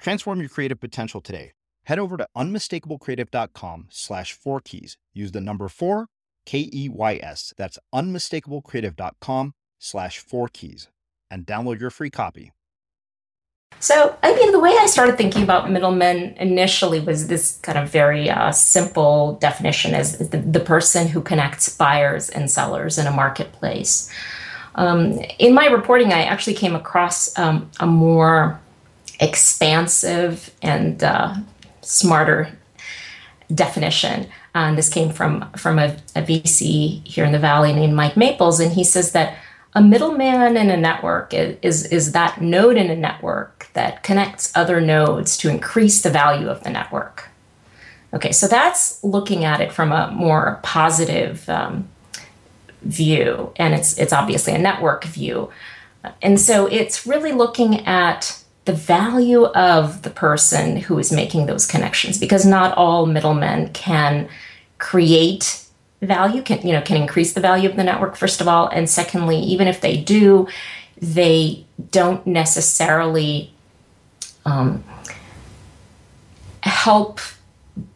Transform your creative potential today. Head over to unmistakablecreative.com slash four keys. Use the number four, K E Y S. That's unmistakablecreative.com slash four keys and download your free copy. So, I mean, the way I started thinking about middlemen initially was this kind of very uh, simple definition as the, the, person who connects buyers and sellers in a marketplace. Um, in my reporting, I actually came across um, a more expansive and uh, smarter definition. And this came from from a, a, VC here in the Valley named Mike Maples, and he says that a middleman in a network is is that node in a network that connects other nodes to increase the value of the network. Okay, so that's looking at it from a more positive um, view, and it's it's obviously a network view, and so it's really looking at the value of the person who is making those connections because not all middlemen can create value can you know can increase the value of the network first of all and secondly even if they do they don't necessarily um, help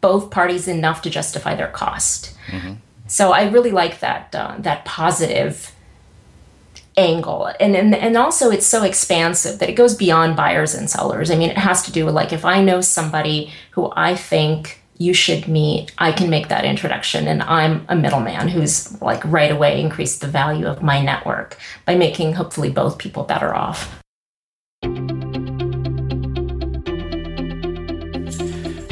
both parties enough to justify their cost mm-hmm. so i really like that uh, that positive angle. And, and and also it's so expansive that it goes beyond buyers and sellers. I mean it has to do with like if i know somebody who i think you should meet i can make that introduction. And i'm a middleman who's like right away increased the value of my network by making hopefully both people better off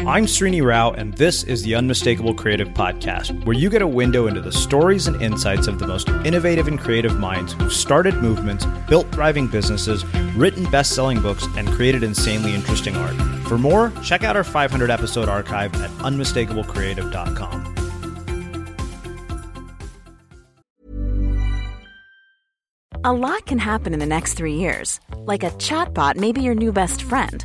I'm Srini Rao, and this is the Unmistakable Creative Podcast, where you get a window into the stories and insights of the most innovative and creative minds who've started movements, built thriving businesses, written best selling books, and created insanely interesting art. For more, check out our 500 episode archive at unmistakablecreative.com. A lot can happen in the next three years. Like a chatbot may be your new best friend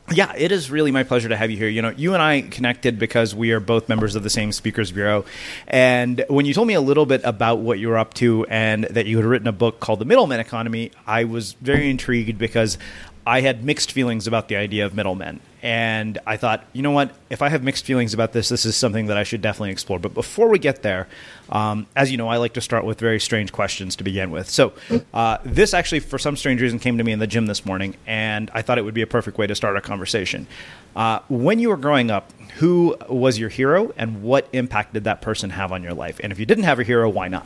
Yeah, it is really my pleasure to have you here. You know, you and I connected because we are both members of the same Speakers Bureau. And when you told me a little bit about what you were up to and that you had written a book called The Middleman Economy, I was very intrigued because I had mixed feelings about the idea of middlemen. And I thought, you know what? If I have mixed feelings about this, this is something that I should definitely explore. But before we get there, um, as you know, I like to start with very strange questions to begin with. So, uh, this actually, for some strange reason, came to me in the gym this morning, and I thought it would be a perfect way to start a conversation. Uh, when you were growing up, who was your hero, and what impact did that person have on your life? And if you didn't have a hero, why not?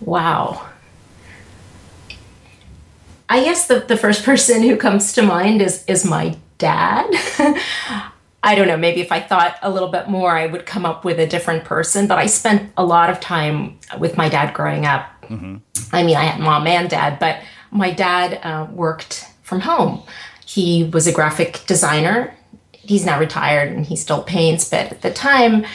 Wow. I guess the, the first person who comes to mind is is my dad. I don't know, maybe if I thought a little bit more, I would come up with a different person. But I spent a lot of time with my dad growing up. Mm-hmm. I mean, I had mom and dad, but my dad uh, worked from home. He was a graphic designer. He's now retired and he still paints, but at the time,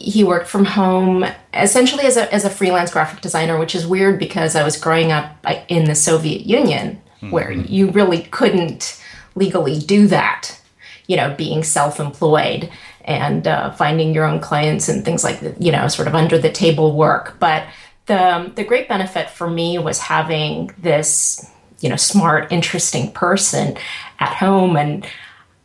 he worked from home essentially as a, as a freelance graphic designer, which is weird because I was growing up in the Soviet Union mm-hmm. where you really couldn't legally do that, you know, being self employed and uh, finding your own clients and things like that, you know, sort of under the table work. But the, the great benefit for me was having this, you know, smart, interesting person at home and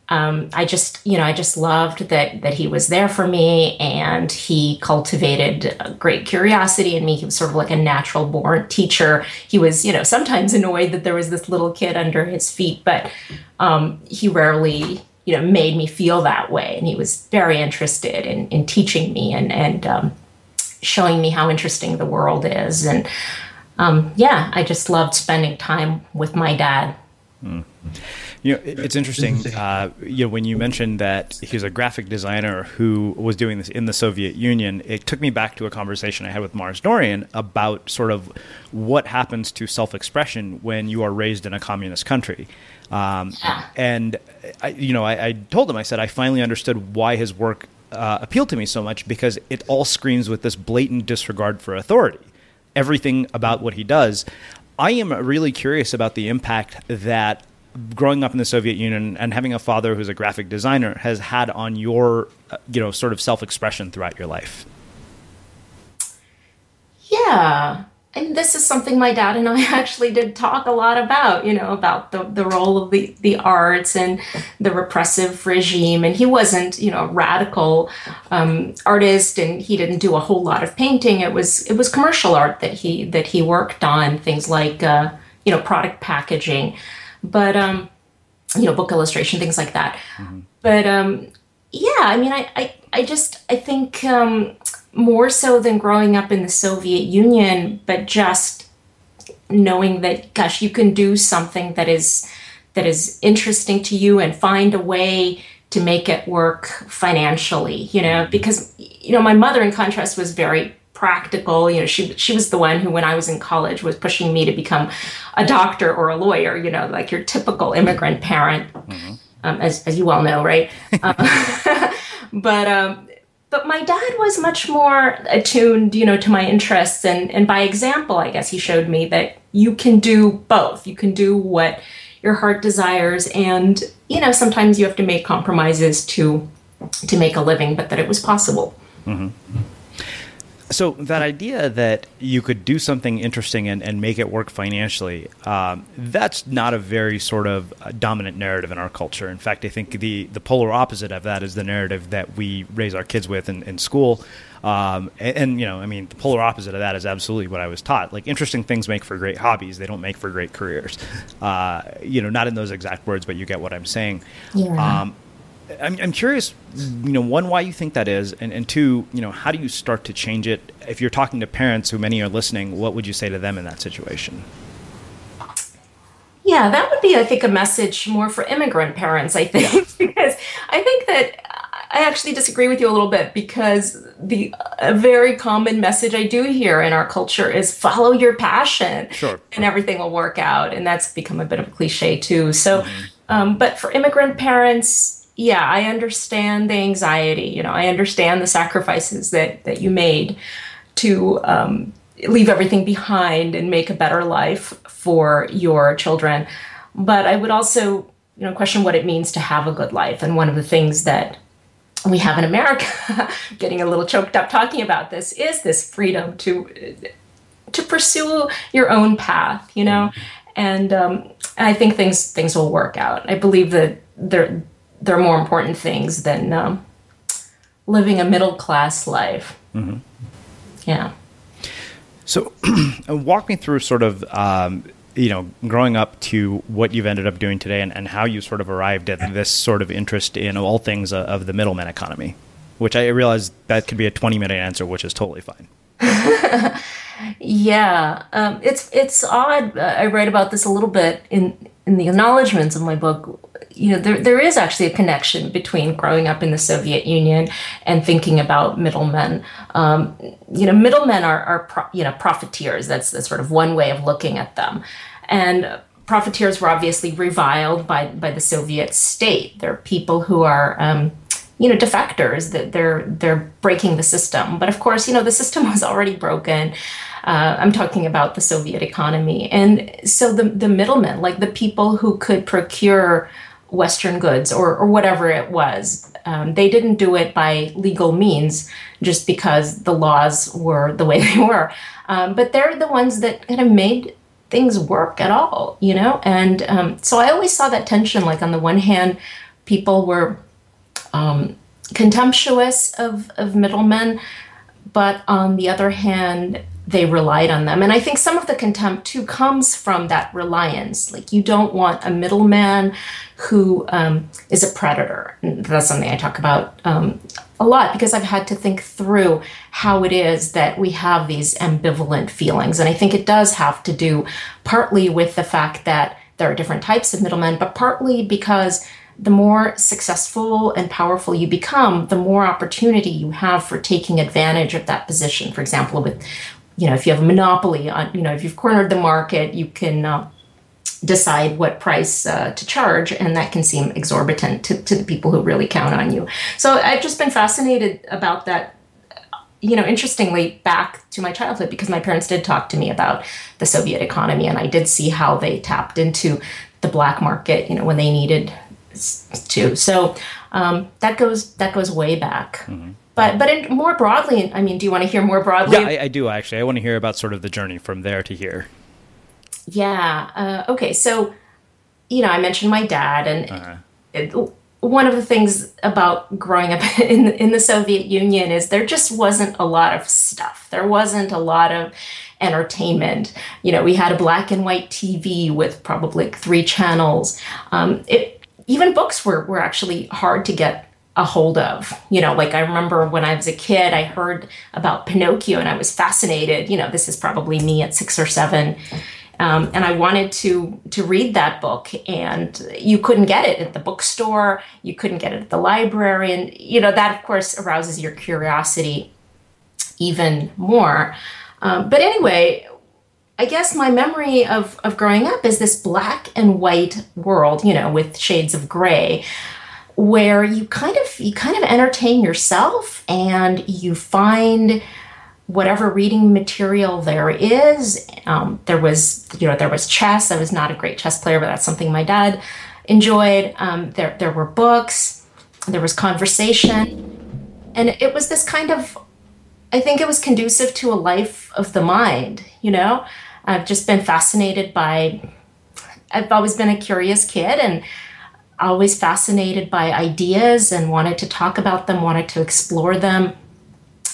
um, I just, you know, I just loved that that he was there for me, and he cultivated great curiosity in me. He was sort of like a natural born teacher. He was, you know, sometimes annoyed that there was this little kid under his feet, but um, he rarely, you know, made me feel that way. And he was very interested in in teaching me and and um, showing me how interesting the world is. And um, yeah, I just loved spending time with my dad. Mm. You know, it's interesting. Uh, you know, when you mentioned that he was a graphic designer who was doing this in the Soviet Union, it took me back to a conversation I had with Mars Dorian about sort of what happens to self-expression when you are raised in a communist country. Um, and I, you know, I, I, told him, I said, I finally understood why his work uh, appealed to me so much because it all screams with this blatant disregard for authority. Everything about what he does. I am really curious about the impact that growing up in the Soviet Union and having a father who's a graphic designer has had on your, uh, you know, sort of self expression throughout your life? Yeah. And this is something my dad and I actually did talk a lot about, you know, about the, the role of the, the arts and the repressive regime. And he wasn't, you know, a radical um, artist and he didn't do a whole lot of painting. It was it was commercial art that he that he worked on, things like uh, you know, product packaging but um, you know, book illustration, things like that. Mm-hmm. But um, yeah, I mean, I, I, I just I think um, more so than growing up in the Soviet Union, but just knowing that, gosh, you can do something that is that is interesting to you and find a way to make it work financially. You know, mm-hmm. because you know, my mother, in contrast, was very practical. You know, she she was the one who, when I was in college, was pushing me to become a doctor or a lawyer. You know, like your typical immigrant parent, mm-hmm. um, as as you well know, right? uh, but um, but my dad was much more attuned, you know, to my interests, and and by example, I guess he showed me that you can do both. You can do what your heart desires, and you know, sometimes you have to make compromises to to make a living, but that it was possible. Mm-hmm. So that idea that you could do something interesting and, and make it work financially, um, that's not a very sort of uh, dominant narrative in our culture. In fact, I think the, the polar opposite of that is the narrative that we raise our kids with in, in school. Um, and, and, you know, I mean, the polar opposite of that is absolutely what I was taught. Like, interesting things make for great hobbies; they don't make for great careers. Uh, you know, not in those exact words, but you get what I'm saying. Yeah. Um, I'm, I'm curious, you know, one, why you think that is, and, and two, you know, how do you start to change it? If you're talking to parents who many are listening, what would you say to them in that situation? Yeah, that would be, I think, a message more for immigrant parents, I think, yeah. because I think that I actually disagree with you a little bit because the a very common message I do hear in our culture is follow your passion sure. and everything will work out. And that's become a bit of a cliche too. So, mm-hmm. um, but for immigrant parents, yeah, I understand the anxiety. You know, I understand the sacrifices that that you made to um, leave everything behind and make a better life for your children. But I would also, you know, question what it means to have a good life. And one of the things that we have in America, getting a little choked up talking about this, is this freedom to to pursue your own path. You know, and um, I think things things will work out. I believe that there there are more important things than um, living a middle class life. Mm-hmm. Yeah. So, walk me through sort of, um, you know, growing up to what you've ended up doing today and, and, how you sort of arrived at this sort of interest in all things uh, of the middleman economy, which I realize that could be a 20 minute answer, which is totally fine. yeah, um, it's it's odd. I write about this a little bit in in the acknowledgments of my book you know, there, there is actually a connection between growing up in the Soviet Union and thinking about middlemen. Um, you know, middlemen are, are pro, you know, profiteers. That's, that's sort of one way of looking at them. And profiteers were obviously reviled by, by the Soviet state. They're people who are, um, you know, defectors, that they're, they're breaking the system. But of course, you know, the system was already broken. Uh, I'm talking about the Soviet economy. And so the, the middlemen, like the people who could procure Western goods or, or whatever it was. Um, they didn't do it by legal means just because the laws were the way they were. Um, but they're the ones that kind of made things work at all, you know? And um, so I always saw that tension. Like, on the one hand, people were um, contemptuous of, of middlemen, but on the other hand, they relied on them. And I think some of the contempt too comes from that reliance. Like you don't want a middleman who um, is a predator. And that's something I talk about um, a lot because I've had to think through how it is that we have these ambivalent feelings. And I think it does have to do partly with the fact that there are different types of middlemen, but partly because the more successful and powerful you become, the more opportunity you have for taking advantage of that position. For example, with you know, if you have a monopoly on, you know, if you've cornered the market, you can uh, decide what price uh, to charge, and that can seem exorbitant to, to the people who really count on you. So I've just been fascinated about that. You know, interestingly, back to my childhood, because my parents did talk to me about the Soviet economy, and I did see how they tapped into the black market, you know, when they needed to. So um, that goes that goes way back. Mm-hmm. But but in, more broadly, I mean, do you want to hear more broadly? Yeah, I, I do actually. I want to hear about sort of the journey from there to here. Yeah. Uh, okay. So, you know, I mentioned my dad, and uh-huh. it, one of the things about growing up in in the Soviet Union is there just wasn't a lot of stuff. There wasn't a lot of entertainment. You know, we had a black and white TV with probably three channels. Um, it, even books were, were actually hard to get a hold of. You know, like I remember when I was a kid, I heard about Pinocchio and I was fascinated. You know, this is probably me at six or seven. Um, and I wanted to to read that book, and you couldn't get it at the bookstore. You couldn't get it at the library, and you know that, of course, arouses your curiosity. even more. Um, but anyway, I guess my memory of, of growing up is this black and white world, you know, with shades of gray, where you kind of you kind of entertain yourself and you find whatever reading material there is. Um, there was, you know, there was chess. I was not a great chess player, but that's something my dad enjoyed. Um, there, there were books. There was conversation, and it was this kind of. I think it was conducive to a life of the mind. You know, I've just been fascinated by. I've always been a curious kid, and always fascinated by ideas and wanted to talk about them, wanted to explore them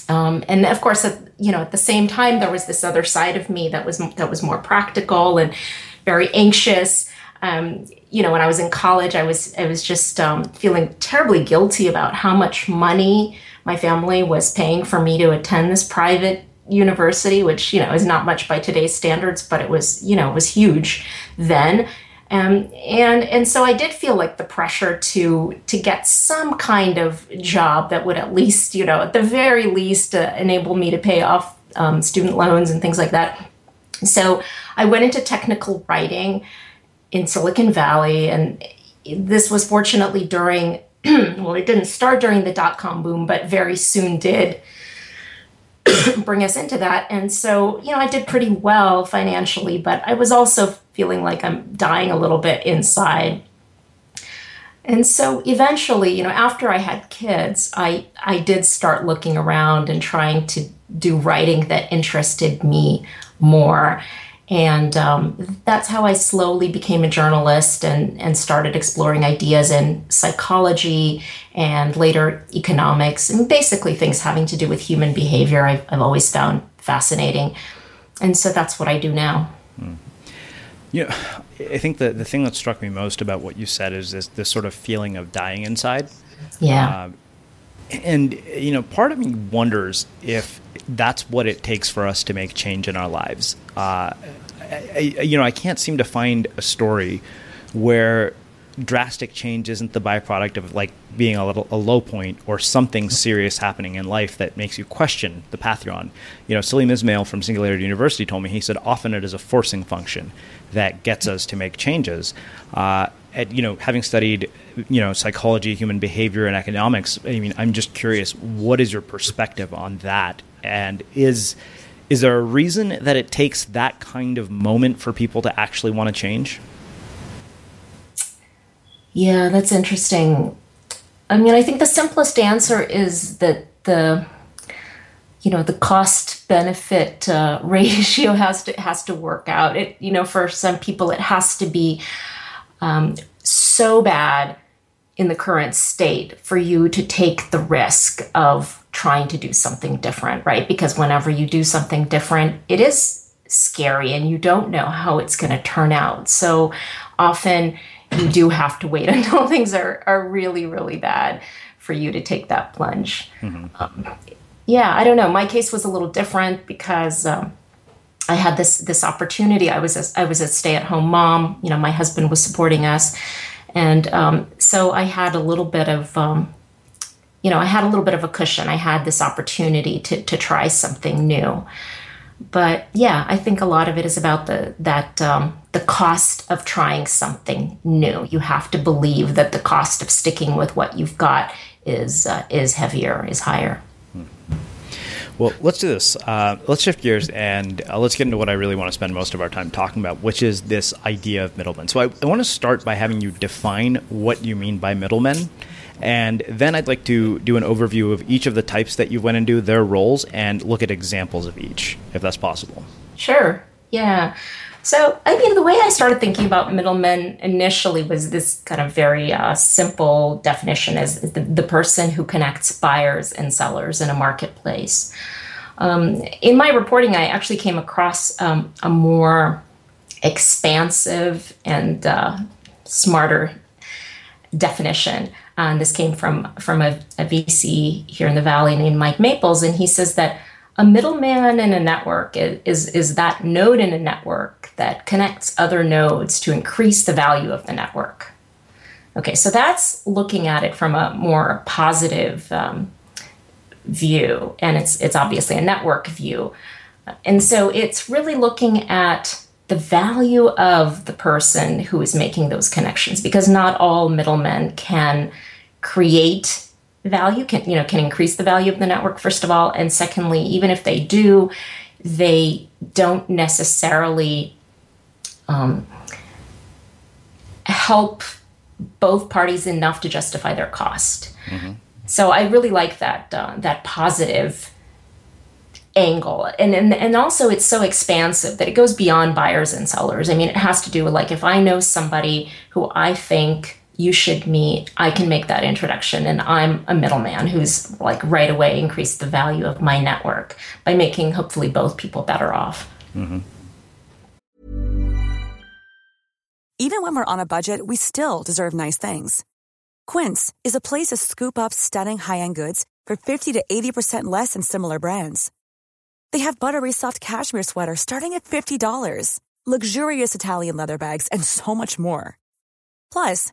um, and of course, at, you know, at the same time, there was this other side of me that was that was more practical and very anxious. Um, you know, when I was in college, I was I was just um, feeling terribly guilty about how much money my family was paying for me to attend this private university, which you know is not much by today's standards, but it was you know it was huge then. Um, and and so I did feel like the pressure to to get some kind of job that would at least you know at the very least uh, enable me to pay off um, student loans and things like that. So I went into technical writing in Silicon Valley, and this was fortunately during well, it didn't start during the dot com boom, but very soon did. bring us into that. And so, you know, I did pretty well financially, but I was also feeling like I'm dying a little bit inside. And so eventually, you know, after I had kids, I I did start looking around and trying to do writing that interested me more. And um, that's how I slowly became a journalist and, and started exploring ideas in psychology and later economics and basically things having to do with human behavior I've, I've always found fascinating. And so that's what I do now. Mm. You know, I think the, the thing that struck me most about what you said is this, this sort of feeling of dying inside. Yeah. Uh, and, you know, part of me wonders if that's what it takes for us to make change in our lives. Uh, I, you know, I can't seem to find a story where drastic change isn't the byproduct of like being a little a low point or something serious happening in life that makes you question the path you're on. You know, Salim Ismail from Singularity University told me he said often it is a forcing function that gets us to make changes. Uh, at, you know, having studied you know psychology, human behavior, and economics, I mean, I'm just curious, what is your perspective on that, and is is there a reason that it takes that kind of moment for people to actually want to change? Yeah, that's interesting. I mean, I think the simplest answer is that the you know the cost benefit uh, ratio has to has to work out. It you know for some people it has to be um, so bad in the current state for you to take the risk of trying to do something different, right? Because whenever you do something different, it is scary and you don't know how it's going to turn out. So often you do have to wait until things are, are really, really bad for you to take that plunge. Mm-hmm. Um, yeah, I don't know. My case was a little different because um, I had this this opportunity. I was a, I was a stay at home mom. You know, my husband was supporting us, and um, so I had a little bit of um, you know, I had a little bit of a cushion. I had this opportunity to to try something new. But yeah, I think a lot of it is about the that um, the cost of trying something new. You have to believe that the cost of sticking with what you've got is uh, is heavier, is higher. Well, let's do this. Uh, let's shift gears and uh, let's get into what I really want to spend most of our time talking about, which is this idea of middlemen. So I, I want to start by having you define what you mean by middlemen and then I'd like to do an overview of each of the types that you went into, their roles, and look at examples of each, if that's possible. Sure. Yeah. So, I mean, the way I started thinking about middlemen initially was this kind of very uh, simple definition as the, the, person who connects buyers and sellers in a marketplace. Um, in my reporting, I actually came across um, a more expansive and uh, smarter definition. And this came from from a, a VC here in the Valley named Mike Maples, and he says that a middleman in a network is, is that node in a network that connects other nodes to increase the value of the network. Okay, so that's looking at it from a more positive um, view, and it's it's obviously a network view. And so it's really looking at the value of the person who is making those connections because not all middlemen can create value can you know can increase the value of the network first of all. And secondly even if they do they don't necessarily um, help both parties enough to justify their cost. Mm-hmm. so i really like that uh, that positive angle. And, and and also it's so expansive that it goes beyond buyers and sellers. I mean it has to do with like if i know somebody who i think you should meet i can make that introduction and i'm a middleman who's like right away increased the value of my network by making hopefully both people better off mm-hmm. even when we're on a budget we still deserve nice things quince is a place to scoop up stunning high-end goods for 50 to 80% less than similar brands they have buttery soft cashmere sweaters starting at $50, luxurious Italian leather bags, and so much more. Plus,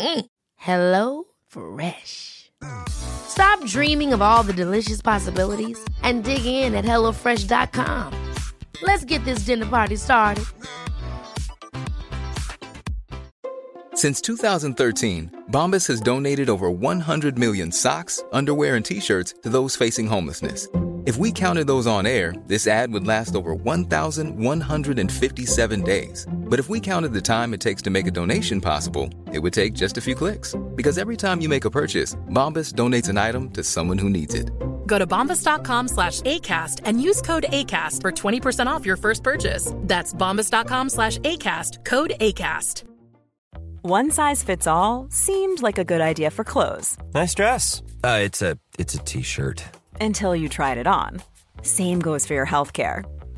Mm. Hello Fresh. Stop dreaming of all the delicious possibilities and dig in at HelloFresh.com. Let's get this dinner party started. Since 2013, Bombas has donated over 100 million socks, underwear, and t shirts to those facing homelessness if we counted those on air, this ad would last over 1,157 days. But if we counted the time it takes to make a donation possible, it would take just a few clicks. Because every time you make a purchase, Bombas donates an item to someone who needs it. Go to bombas.com slash ACAST and use code ACAST for 20% off your first purchase. That's bombas.com slash ACAST, code ACAST. One size fits all seemed like a good idea for clothes. Nice dress. Uh, it's a it's a t-shirt until you tried it on. Same goes for your healthcare.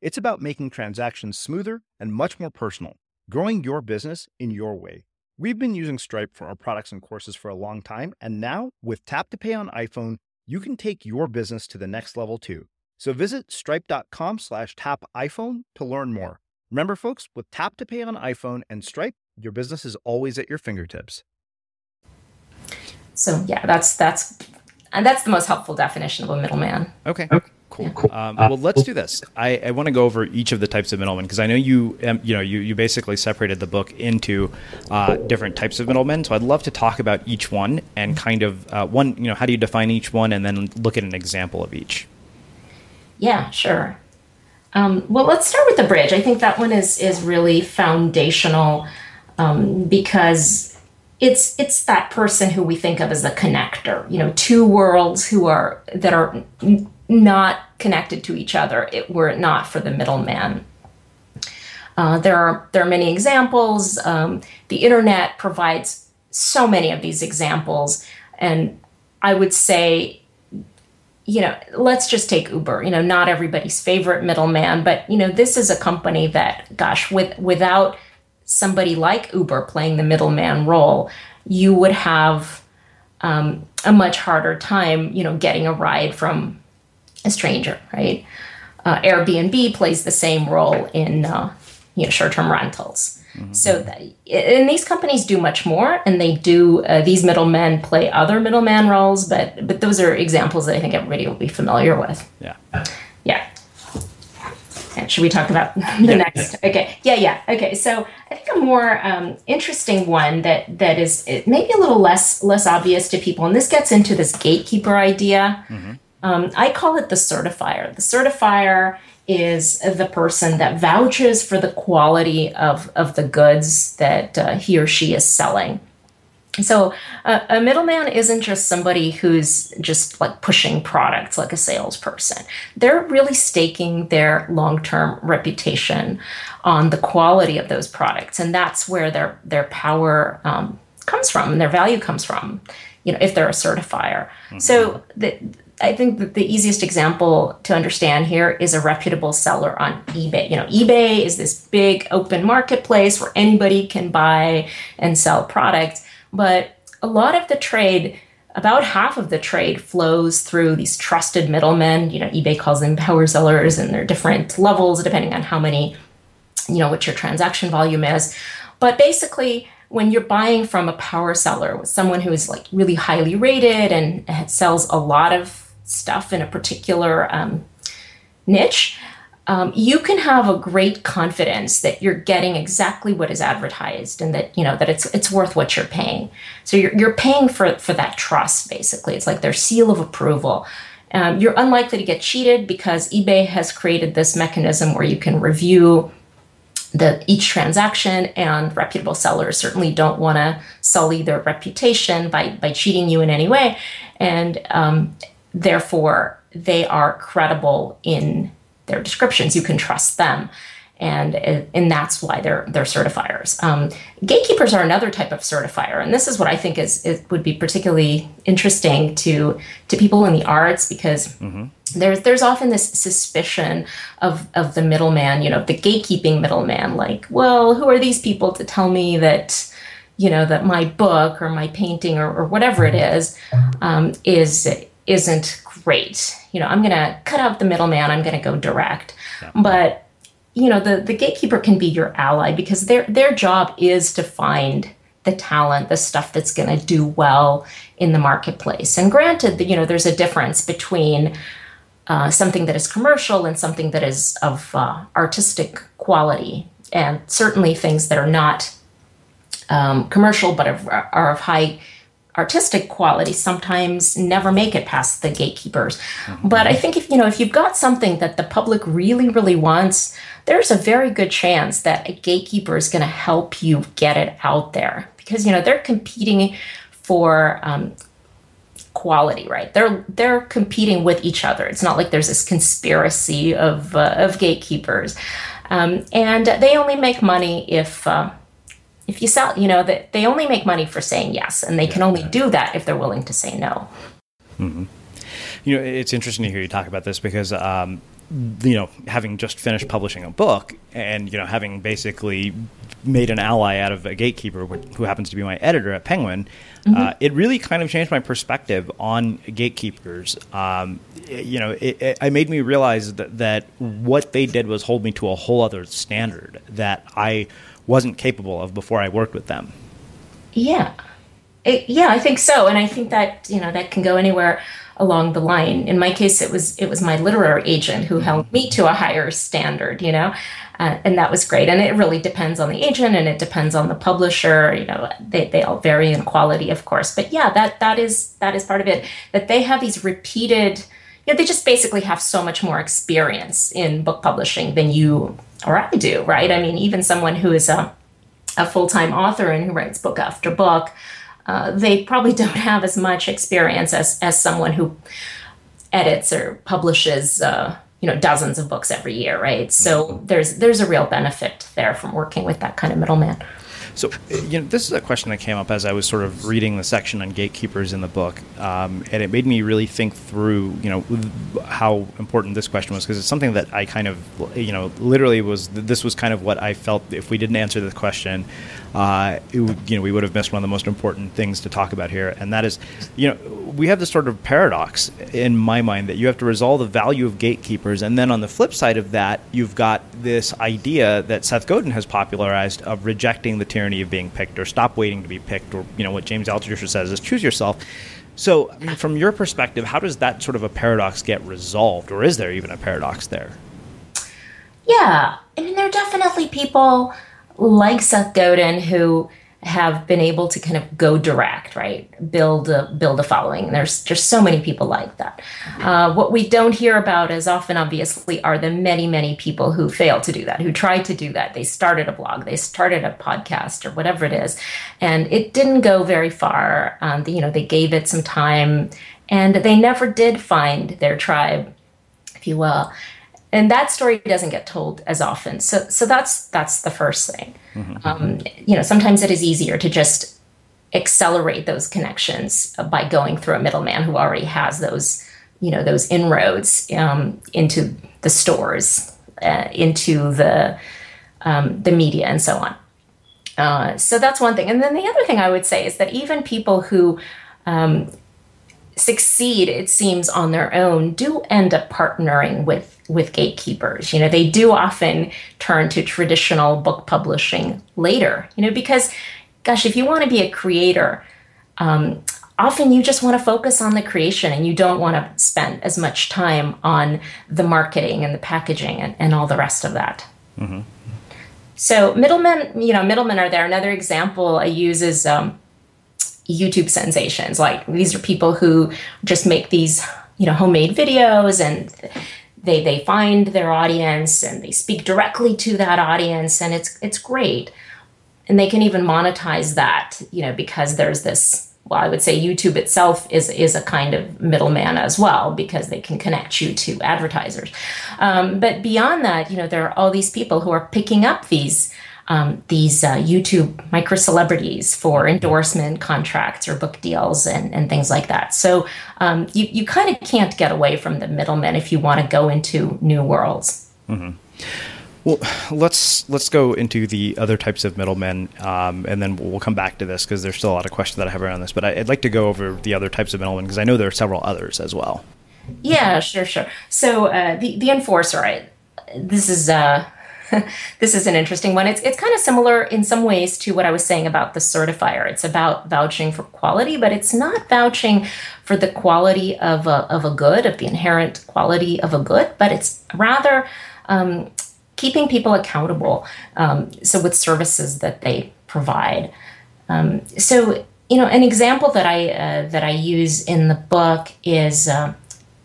It's about making transactions smoother and much more personal, growing your business in your way. We've been using Stripe for our products and courses for a long time, and now with Tap to Pay on iPhone, you can take your business to the next level too. So visit stripe.com slash tap iPhone to learn more. Remember, folks, with Tap to Pay on iPhone and Stripe, your business is always at your fingertips. So yeah, that's that's and that's the most helpful definition of a middleman. Okay. okay. Cool. cool. Um, well, let's do this. I, I want to go over each of the types of middlemen because I know you, um, you know, you, you basically separated the book into uh, different types of middlemen. So I'd love to talk about each one and kind of uh, one, you know, how do you define each one, and then look at an example of each. Yeah, sure. Um, well, let's start with the bridge. I think that one is is really foundational um, because it's it's that person who we think of as a connector. You know, two worlds who are that are not connected to each other it, were it not for the middleman. Uh, there are there are many examples. Um, the internet provides so many of these examples, and I would say, you know, let's just take Uber. You know, not everybody's favorite middleman, but you know, this is a company that, gosh, with without somebody like Uber playing the middleman role, you would have um, a much harder time, you know, getting a ride from a stranger, right? Uh, Airbnb plays the same role in uh, you know short-term rentals. Mm-hmm. So, that, and these companies do much more, and they do. Uh, these middlemen play other middleman roles, but but those are examples that I think everybody will be familiar with. Yeah. Yeah. And should we talk about the yeah. next? Okay. Yeah. Yeah. Okay. So I think a more um, interesting one that that is maybe a little less less obvious to people, and this gets into this gatekeeper idea. Mm-hmm. Um, I call it the certifier. The certifier is the person that vouches for the quality of, of the goods that uh, he or she is selling. So uh, a middleman isn't just somebody who's just like pushing products like a salesperson. They're really staking their long-term reputation on the quality of those products, and that's where their their power um, comes from and their value comes from. You know, if they're a certifier. Mm-hmm. So the I think that the easiest example to understand here is a reputable seller on eBay. You know, eBay is this big open marketplace where anybody can buy and sell products, but a lot of the trade, about half of the trade flows through these trusted middlemen. You know, eBay calls them power sellers and they're different levels depending on how many, you know, what your transaction volume is. But basically, when you're buying from a power seller, someone who is like really highly rated and sells a lot of stuff in a particular um, niche, um, you can have a great confidence that you're getting exactly what is advertised and that you know that it's it's worth what you're paying. So you're you're paying for for that trust basically. It's like their seal of approval. Um, you're unlikely to get cheated because eBay has created this mechanism where you can review the each transaction and reputable sellers certainly don't want to sully their reputation by by cheating you in any way and um, Therefore, they are credible in their descriptions. You can trust them. And, and that's why they're they're certifiers. Um, gatekeepers are another type of certifier, and this is what I think is, is would be particularly interesting to to people in the arts because mm-hmm. there's there's often this suspicion of of the middleman, you know, the gatekeeping middleman. Like, well, who are these people to tell me that you know that my book or my painting or, or whatever it is um, is isn't great. You know, I'm going to cut out the middleman, I'm going to go direct. Yeah. But you know, the the gatekeeper can be your ally because their their job is to find the talent, the stuff that's going to do well in the marketplace. And granted, you know, there's a difference between uh, something that is commercial and something that is of uh, artistic quality, and certainly things that are not um, commercial but are, are of high artistic quality sometimes never make it past the gatekeepers. Mm-hmm. But I think if you know if you've got something that the public really really wants, there's a very good chance that a gatekeeper is going to help you get it out there because you know they're competing for um, quality, right? They're they're competing with each other. It's not like there's this conspiracy of uh, of gatekeepers, um, and they only make money if. Uh, if you sell, you know, that they only make money for saying yes, and they can only do that if they're willing to say no. Mm-hmm. You know, it's interesting to hear you talk about this because, um, you know, having just finished publishing a book and, you know, having basically made an ally out of a gatekeeper who happens to be my editor at Penguin, mm-hmm. uh, it really kind of changed my perspective on gatekeepers. Um, you know, it, it, it, made me realize that, that what they did was hold me to a whole other standard that I wasn't capable of before I worked with them. Yeah. It, yeah, I think so. And I think that, you know, that can go anywhere along the line. In my case, it was it was my literary agent who held me to a higher standard, you know, uh, and that was great. And it really depends on the agent and it depends on the publisher. You know, they, they all vary in quality, of course. But yeah, that that is that is part of it. That they have these repeated, you know, they just basically have so much more experience in book publishing than you or I do, right? I mean, even someone who is a, a full time author and who writes book after book, uh, they probably don't have as much experience as, as someone who edits or publishes uh, you know dozens of books every year, right? So there's there's a real benefit there from working with that kind of middleman. So, you know, this is a question that came up as I was sort of reading the section on gatekeepers in the book, um, and it made me really think through, you know, how important this question was because it's something that I kind of, you know, literally was. This was kind of what I felt if we didn't answer this question, uh, it, you know, we would have missed one of the most important things to talk about here, and that is, you know, we have this sort of paradox in my mind that you have to resolve the value of gatekeepers, and then on the flip side of that, you've got this idea that Seth Godin has popularized of rejecting the tyranny of being picked or stop waiting to be picked, or you know what James Altucher says is choose yourself. So, I mean, from your perspective, how does that sort of a paradox get resolved, or is there even a paradox there? Yeah, I mean, there are definitely people like Seth Godin who have been able to kind of go direct, right? Build a build a following. There's just so many people like that. Uh, what we don't hear about as often, obviously, are the many, many people who fail to do that, who tried to do that. They started a blog, they started a podcast, or whatever it is, and it didn't go very far. Um, you know, they gave it some time, and they never did find their tribe, if you will and that story doesn't get told as often. So, so that's that's the first thing. Mm-hmm. Um, you know, sometimes it is easier to just accelerate those connections by going through a middleman who already has those, you know, those inroads um, into the stores, uh, into the um, the media, and so on. Uh, so that's one thing. And then the other thing I would say is that even people who um, succeed, it seems, on their own, do end up partnering with with gatekeepers. You know, they do often turn to traditional book publishing later. You know, because, gosh, if you want to be a creator, um, often you just want to focus on the creation and you don't want to spend as much time on the marketing and the packaging and, and all the rest of that. Mm-hmm. So middlemen, you know, middlemen are there. Another example I use is um, YouTube sensations. Like these are people who just make these, you know, homemade videos and they they find their audience and they speak directly to that audience and it's it's great. And they can even monetize that, you know, because there's this well, I would say YouTube itself is is a kind of middleman as well because they can connect you to advertisers. Um, but beyond that, you know, there are all these people who are picking up these um, these uh, YouTube micro celebrities for endorsement contracts or book deals and, and things like that. So um, you, you kind of can't get away from the middlemen if you want to go into new worlds. Mm-hmm. Well, let's let's go into the other types of middlemen, um, and then we'll come back to this because there's still a lot of questions that I have around this. But I, would like to go over the other types of middlemen because I know there are several others as well. Yeah, sure, sure. So uh, the the enforcer, right? This is uh, this is an interesting one. It's it's kind of similar in some ways to what I was saying about the certifier. It's about vouching for quality, but it's not vouching for the quality of a, of a good, of the inherent quality of a good, but it's rather um, keeping people accountable. Um, so with services that they provide. Um, so you know, an example that I uh, that I use in the book is. Uh,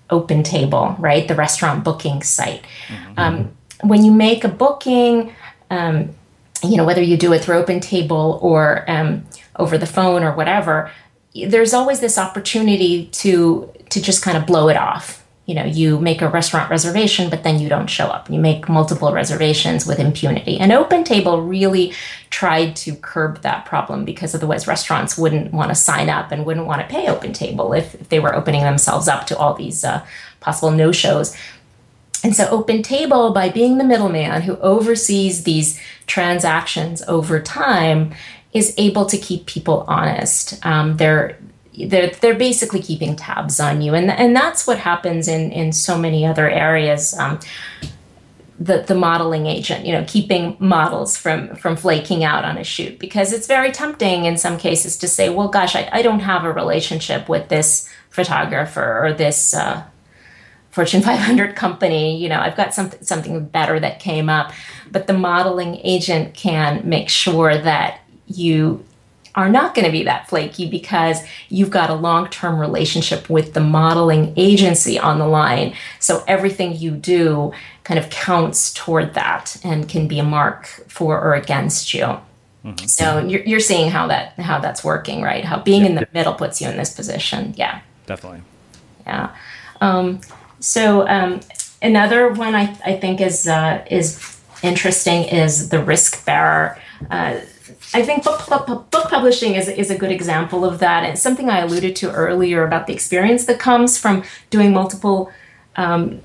OpenTable, right? The restaurant booking site. Mm-hmm. Um, when you make a booking, um, you know, whether you do it through OpenTable or um, over the phone or whatever, there's always this opportunity to to just kind of blow it off. You know, you make a restaurant reservation, but then you don't show up. You make multiple reservations with impunity. And OpenTable really tried to curb that problem because otherwise restaurants wouldn't want to sign up and wouldn't want to pay OpenTable if, if they were opening themselves up to all these uh, possible no shows. And so OpenTable, by being the middleman who oversees these transactions over time, is able to keep people honest. Um, they're they're they're basically keeping tabs on you, and and that's what happens in in so many other areas. Um, the the modeling agent, you know, keeping models from from flaking out on a shoot because it's very tempting in some cases to say, well, gosh, I, I don't have a relationship with this photographer or this uh, Fortune 500 company, you know, I've got something something better that came up, but the modeling agent can make sure that you are not going to be that flaky because you've got a long-term relationship with the modeling agency on the line. So everything you do kind of counts toward that and can be a mark for or against you. Mm-hmm. So you're, you're seeing how that how that's working, right? How being yeah. in the middle puts you in this position. Yeah, definitely. Yeah. Um, so, um, another one I, I think is uh, is interesting is the risk bearer. Uh, I think book, book, book publishing is, is a good example of that. And something I alluded to earlier about the experience that comes from doing multiple um,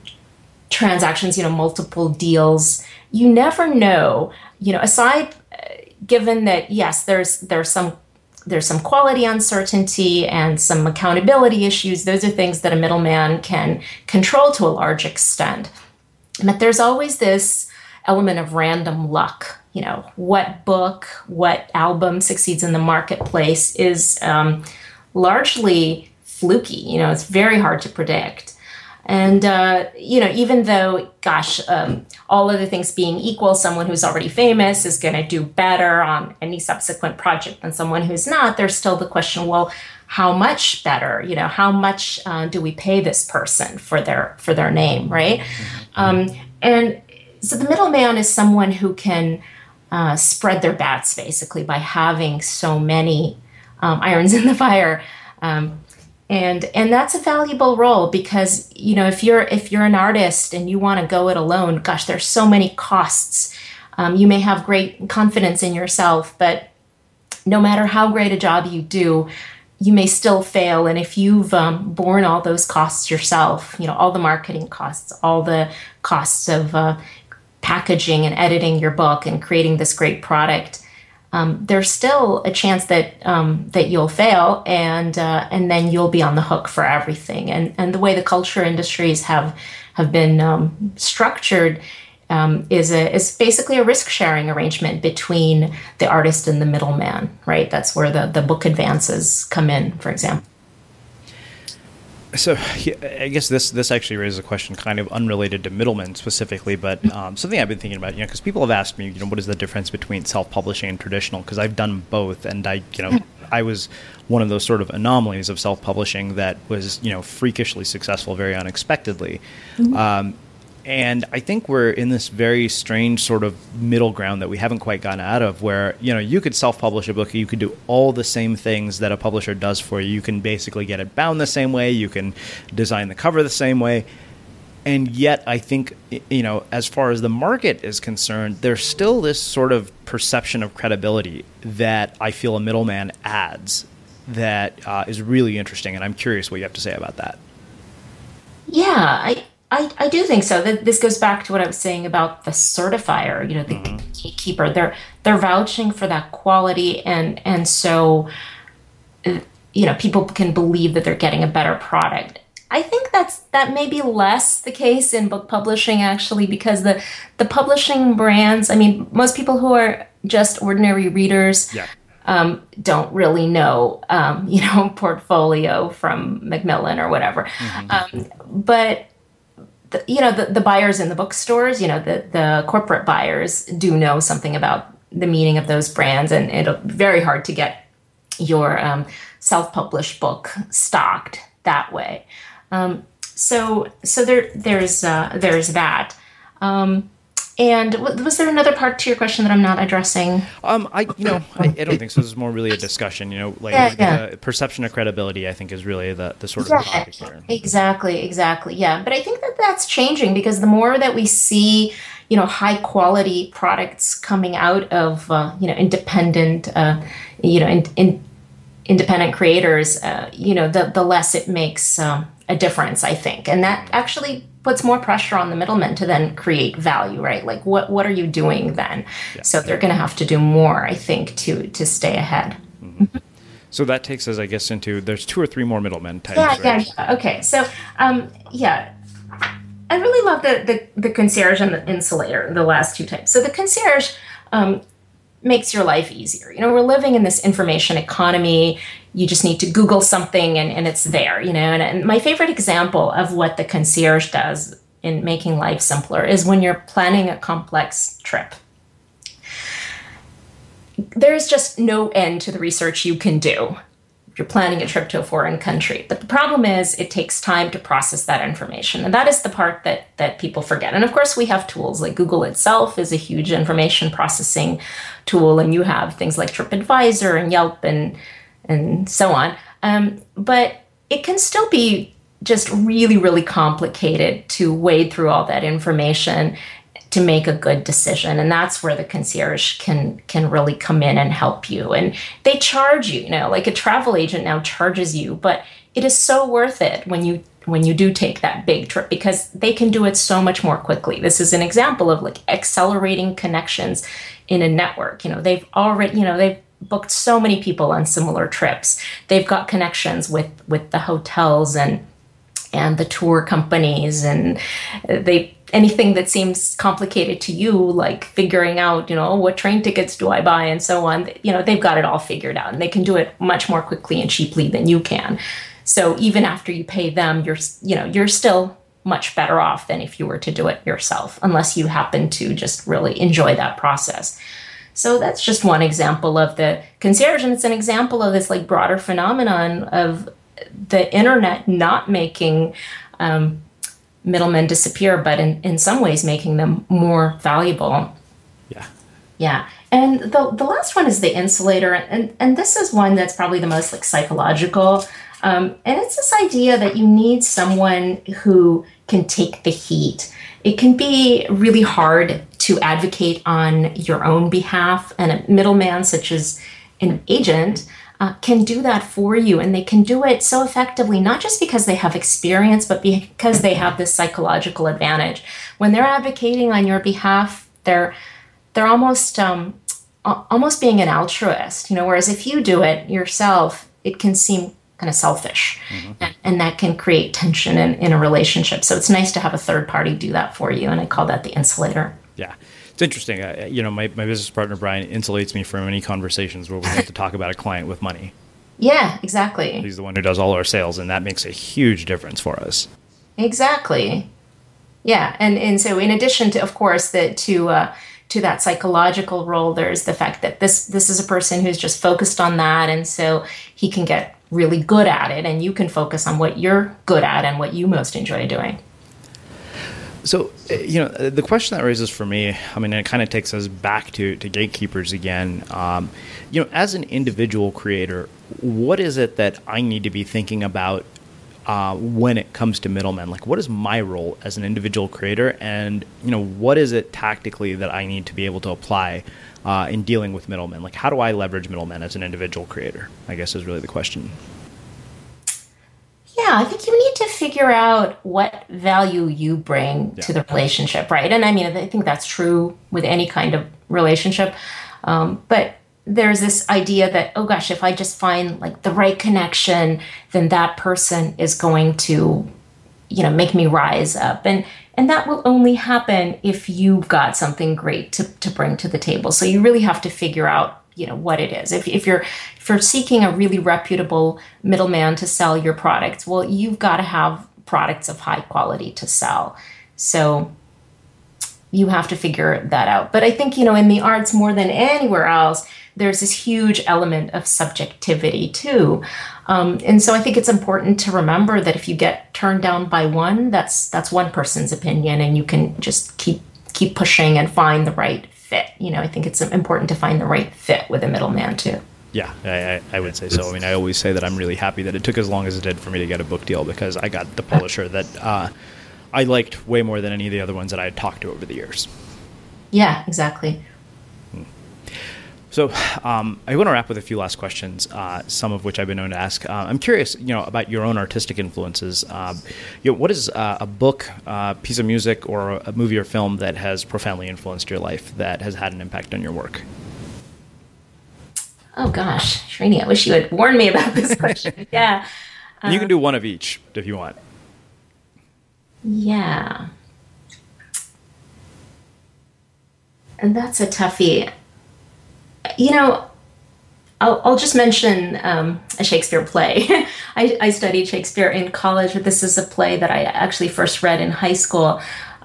transactions, you know, multiple deals. You never know, you know, aside, uh, given that, yes, there's, there's some there's some quality uncertainty and some accountability issues. Those are things that a middleman can control to a large extent. But there's always this element of random luck. You know, what book, what album succeeds in the marketplace is um, largely fluky. You know, it's very hard to predict. And, uh, you know, even though, gosh, um, all other things being equal, someone who's already famous is going to do better on any subsequent project than someone who's not, there's still the question well, how much better? You know how much uh, do we pay this person for their for their name right? Mm-hmm. um, and so the middleman is someone who can uh, spread their bats basically by having so many um, irons in the fire. Um, and and that's a valuable role because you know if you're if you're an artist and you want to go it alone gosh there's so many costs. Um, you may have great confidence in yourself but no matter how great a job you do you may still fail. And if you've um, borne all those costs yourself you know all the marketing costs all the costs of uh, packaging and editing your book and creating this great product um, there's still a chance that um, that you'll fail, and uh, and then you'll be on the hook for everything. And and the way the culture industries have have been um, structured um, is a is basically a risk sharing arrangement between the artist and the middleman. Right, that's where the the book advances come in, for example so I guess this this actually raises a question kind of unrelated to middlemen specifically, but um, something I've been thinking about. You know, because people have asked me, you know, what is the difference between self-publishing and traditional? Because I've done both, and I, you know, I was one of those sort of anomalies of self-publishing that was, you know, freakishly successful very unexpectedly. Mm-hmm. Um, and I think we're in this very strange sort of middle ground that we haven't quite gotten out of where, you know, you could self-publish a book, you could do all the same things that a publisher does for you. You can basically get it bound the same way, you can design the cover the same way. And yet I think you know, as far as the market is concerned, there's still this sort of perception of credibility that I feel a middleman adds that uh, is really interesting and I'm curious what you have to say about that. Yeah, I I, I do think so. That this goes back to what I was saying about the certifier, you know, the mm-hmm. gatekeeper. They're they're vouching for that quality, and and so, uh, you know, people can believe that they're getting a better product. I think that's that may be less the case in book publishing actually, because the the publishing brands. I mean, most people who are just ordinary readers. Yeah. Um, don't really know, um, you know, portfolio from Macmillan or whatever. Mm-hmm. Um, but the, you know the, the buyers in the bookstores you know the, the corporate buyers do know something about the meaning of those brands and it's very hard to get your um, self-published book stocked that way. Um, so so there there's uh, there's that. Um, and was there another part to your question that I'm not addressing? Um, I, you know, I, I don't think so. This is more really a discussion. You know, like yeah, yeah. perception of credibility. I think is really the the sort of topic here. Exactly, exactly. Yeah, but I think that that's changing because the more that we see, you know, high quality products coming out of uh, you know independent, uh, you know, in, in independent creators, uh, you know, the the less it makes um, a difference. I think, and that actually puts more pressure on the middlemen to then create value, right? Like what what are you doing then? Yeah. So they're going to have to do more, I think, to to stay ahead. Mm-hmm. So that takes us, I guess, into there's two or three more middlemen types. Yeah, right? yeah, yeah. Okay, so um, yeah, I really love the, the the concierge and the insulator, the last two types. So the concierge um, makes your life easier. You know, we're living in this information economy. You just need to Google something and, and it's there, you know. And, and my favorite example of what the concierge does in making life simpler is when you're planning a complex trip. There's just no end to the research you can do you're planning a trip to a foreign country. But the problem is it takes time to process that information. And that is the part that that people forget. And of course we have tools like Google itself is a huge information processing tool and you have things like TripAdvisor and Yelp and and so on. Um, but it can still be just really, really complicated to wade through all that information to make a good decision. And that's where the concierge can can really come in and help you. And they charge you you know like a travel agent now charges you but it is so worth it when you when you do take that big trip because they can do it so much more quickly. This is an example of like accelerating connections in a network. You know they've already you know they've booked so many people on similar trips. They've got connections with with the hotels and and the tour companies and they anything that seems complicated to you like figuring out you know what train tickets do i buy and so on you know they've got it all figured out and they can do it much more quickly and cheaply than you can. So even after you pay them you're you know you're still much better off than if you were to do it yourself unless you happen to just really enjoy that process. So that's just one example of the concierge and it's an example of this like broader phenomenon of the internet not making um, middlemen disappear, but in, in some ways making them more valuable. Yeah. Yeah. And the, the last one is the insulator. And, and this is one that's probably the most like psychological. Um, and it's this idea that you need someone who can take the heat. It can be really hard to advocate on your own behalf, and a middleman, such as an agent, uh, can do that for you. And they can do it so effectively, not just because they have experience, but because they have this psychological advantage. When they're advocating on your behalf, they're they're almost um, almost being an altruist, you know. Whereas if you do it yourself, it can seem kind of selfish, mm-hmm. and, and, that can create tension in, in a relationship. So it's nice to have a third party do that for you, and I call that the insulator. It's interesting. Uh, you know, my, my business partner Brian insulates me from any conversations where we have to talk about a client with money. Yeah, exactly. He's the one who does all our sales, and that makes a huge difference for us. Exactly. Yeah, and and so in addition to, of course, that to uh, to that psychological role, there's the fact that this this is a person who's just focused on that, and so he can get really good at it, and you can focus on what you're good at and what you most enjoy doing. So, uh, you know, the question that raises for me, I mean, it kind of takes us back to, to gatekeepers again. Um, you know, as an individual creator, what is it that I need to be thinking about uh, when it comes to middlemen? Like, what is my role as an individual creator, and you know, what is it tactically that I need to be able to apply uh, in dealing with middlemen? Like, how do I leverage middlemen as an individual creator? I guess is really the question. Yeah, I think you need to figure out what value you bring yeah. to the relationship, right? And I mean, I think that's true with any kind of relationship. Um, but there's this idea that, oh gosh, if I just find like the right connection, then that person is going to, you know, make me rise up. And and that will only happen if you've got something great to, to bring to the table. So you really have to figure out you know what it is. If, if you're if you're seeking a really reputable middleman to sell your products, well, you've got to have products of high quality to sell. So you have to figure that out. But I think you know in the arts more than anywhere else, there's this huge element of subjectivity too. Um, and so I think it's important to remember that if you get turned down by one, that's that's one person's opinion, and you can just keep keep pushing and find the right fit. You know, I think it's important to find the right fit with a middleman too. Yeah, I, I, would say so. I mean, I always say that I'm really happy that it took as long as it did for me to get a book deal because I got the publisher that uh, I liked way more than any of the other ones that I had talked to over the years. Yeah, exactly. So um, I want to wrap with a few last questions, uh, some of which I've been known to ask. Uh, I'm curious, you know, about your own artistic influences. Uh, you know, what is uh, a book, uh, piece of music, or a movie or film that has profoundly influenced your life that has had an impact on your work? Oh gosh, Srini, I wish you had warned me about this question. yeah, you can do one of each if you want. Yeah, and that's a toughie you know, I'll, I'll just mention um, a Shakespeare play. I, I, studied Shakespeare in college, but this is a play that I actually first read in high school.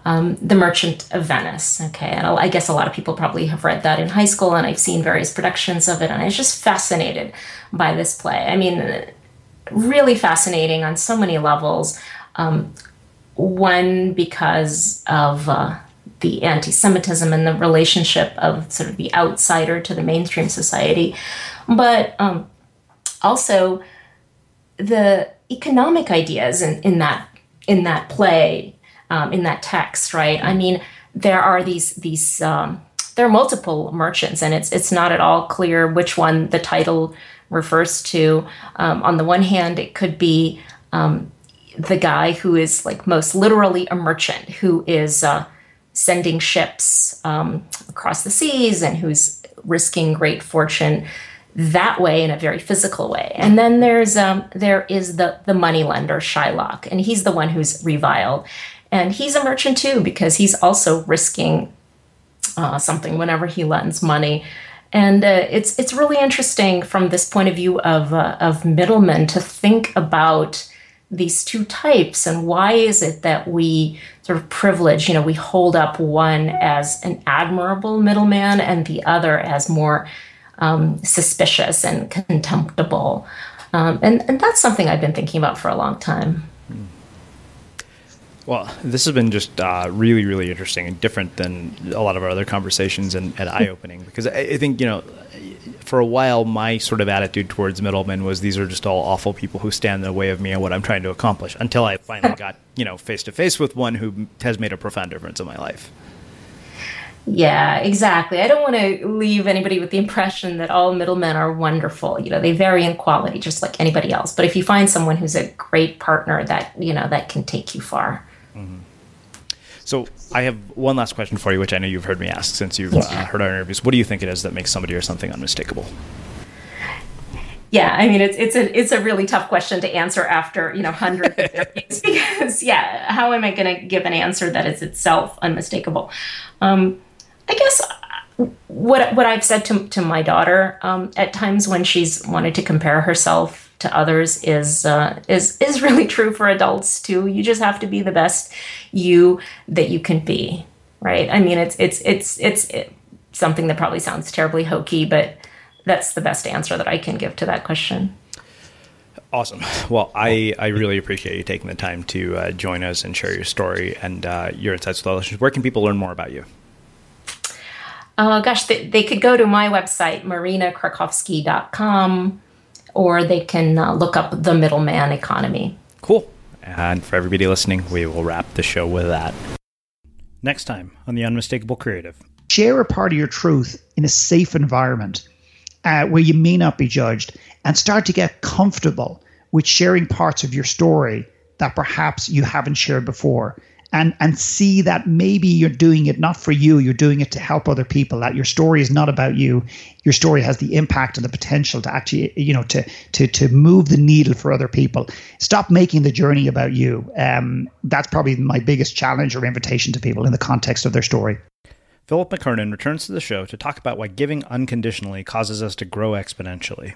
Um, the Merchant of Venice. Okay, and I guess a lot of people probably have read that in high school, and I've seen various productions of it, and I was just fascinated by this play. I mean, really fascinating on so many levels. Um, one because of uh, the anti Semitism and the relationship of sort of the outsider to the mainstream society. But um, also, the economic ideas in, in that in that play, um, in that text, right? I mean, there are these these um, there are multiple merchants, and it's it's not at all clear which one the title refers to. Um, on the one hand, it could be um, the guy who is like most literally a merchant, who is uh, sending ships um, across the seas and who's risking great fortune that way in a very physical way. And then there's um, there is the the money lender Shylock, and he's the one who's reviled, and he's a merchant too because he's also risking uh, something whenever he lends money. And uh, it's it's really interesting from this point of view of uh, of middlemen to think about these two types and why is it that we sort of privilege you know we hold up one as an admirable middleman and the other as more um, suspicious and contemptible. Um, and, and that's something I've been thinking about for a long time. Well, this has been just uh, really, really interesting and different than a lot of our other conversations and, and eye opening because I, I, think, you know, for a while, my sort of attitude towards middlemen was these are just all awful people who stand in the way of me and what I'm trying to accomplish until I finally got, you know, face to face with one who has made a profound difference in my life. Yeah, exactly. I don't want to leave anybody with the impression that all middlemen are wonderful. You know, they vary in quality just like anybody else. But if you find someone who's a great partner, that you know that can take you far. Mm-hmm. So I have one last question for you, which I know you've heard me ask since you've uh, heard our interviews. What do you think it is that makes somebody or something unmistakable? Yeah, I mean it's it's a it's a really tough question to answer after you know hundreds of interviews because yeah, how am I going to give an answer that is itself unmistakable? Um, I guess what what I've said to to my daughter um, at times when she's wanted to compare herself to others is uh, is is really true for adults too. You just have to be the best you that you can be, right? I mean, it's it's it's it's it, something that probably sounds terribly hokey, but that's the best answer that I can give to that question. Awesome. Well, I, I really appreciate you taking the time to uh, join us and share your story and uh, your insights with our listeners. Where can people learn more about you? Uh, gosh, they, they, could go to my website, marinakrakovsky.com, or they can uh, look up the middleman economy. Cool. And for everybody listening, we will wrap the show with that. Next time on The Unmistakable Creative. Share a part of your truth in a safe environment uh, where you may not be judged and start to get comfortable with sharing parts of your story that perhaps you haven't shared before and and see that maybe you're doing it not for you you're doing it to help other people that your story is not about you. Your story has the impact and the potential to actually you know to to to move the needle for other people. Stop making the journey about you. Um, that's probably my biggest challenge or invitation to people in the context of their story. Philip McKernan returns to the show to talk about why giving unconditionally causes us to grow exponentially.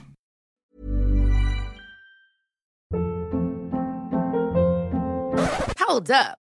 Hold up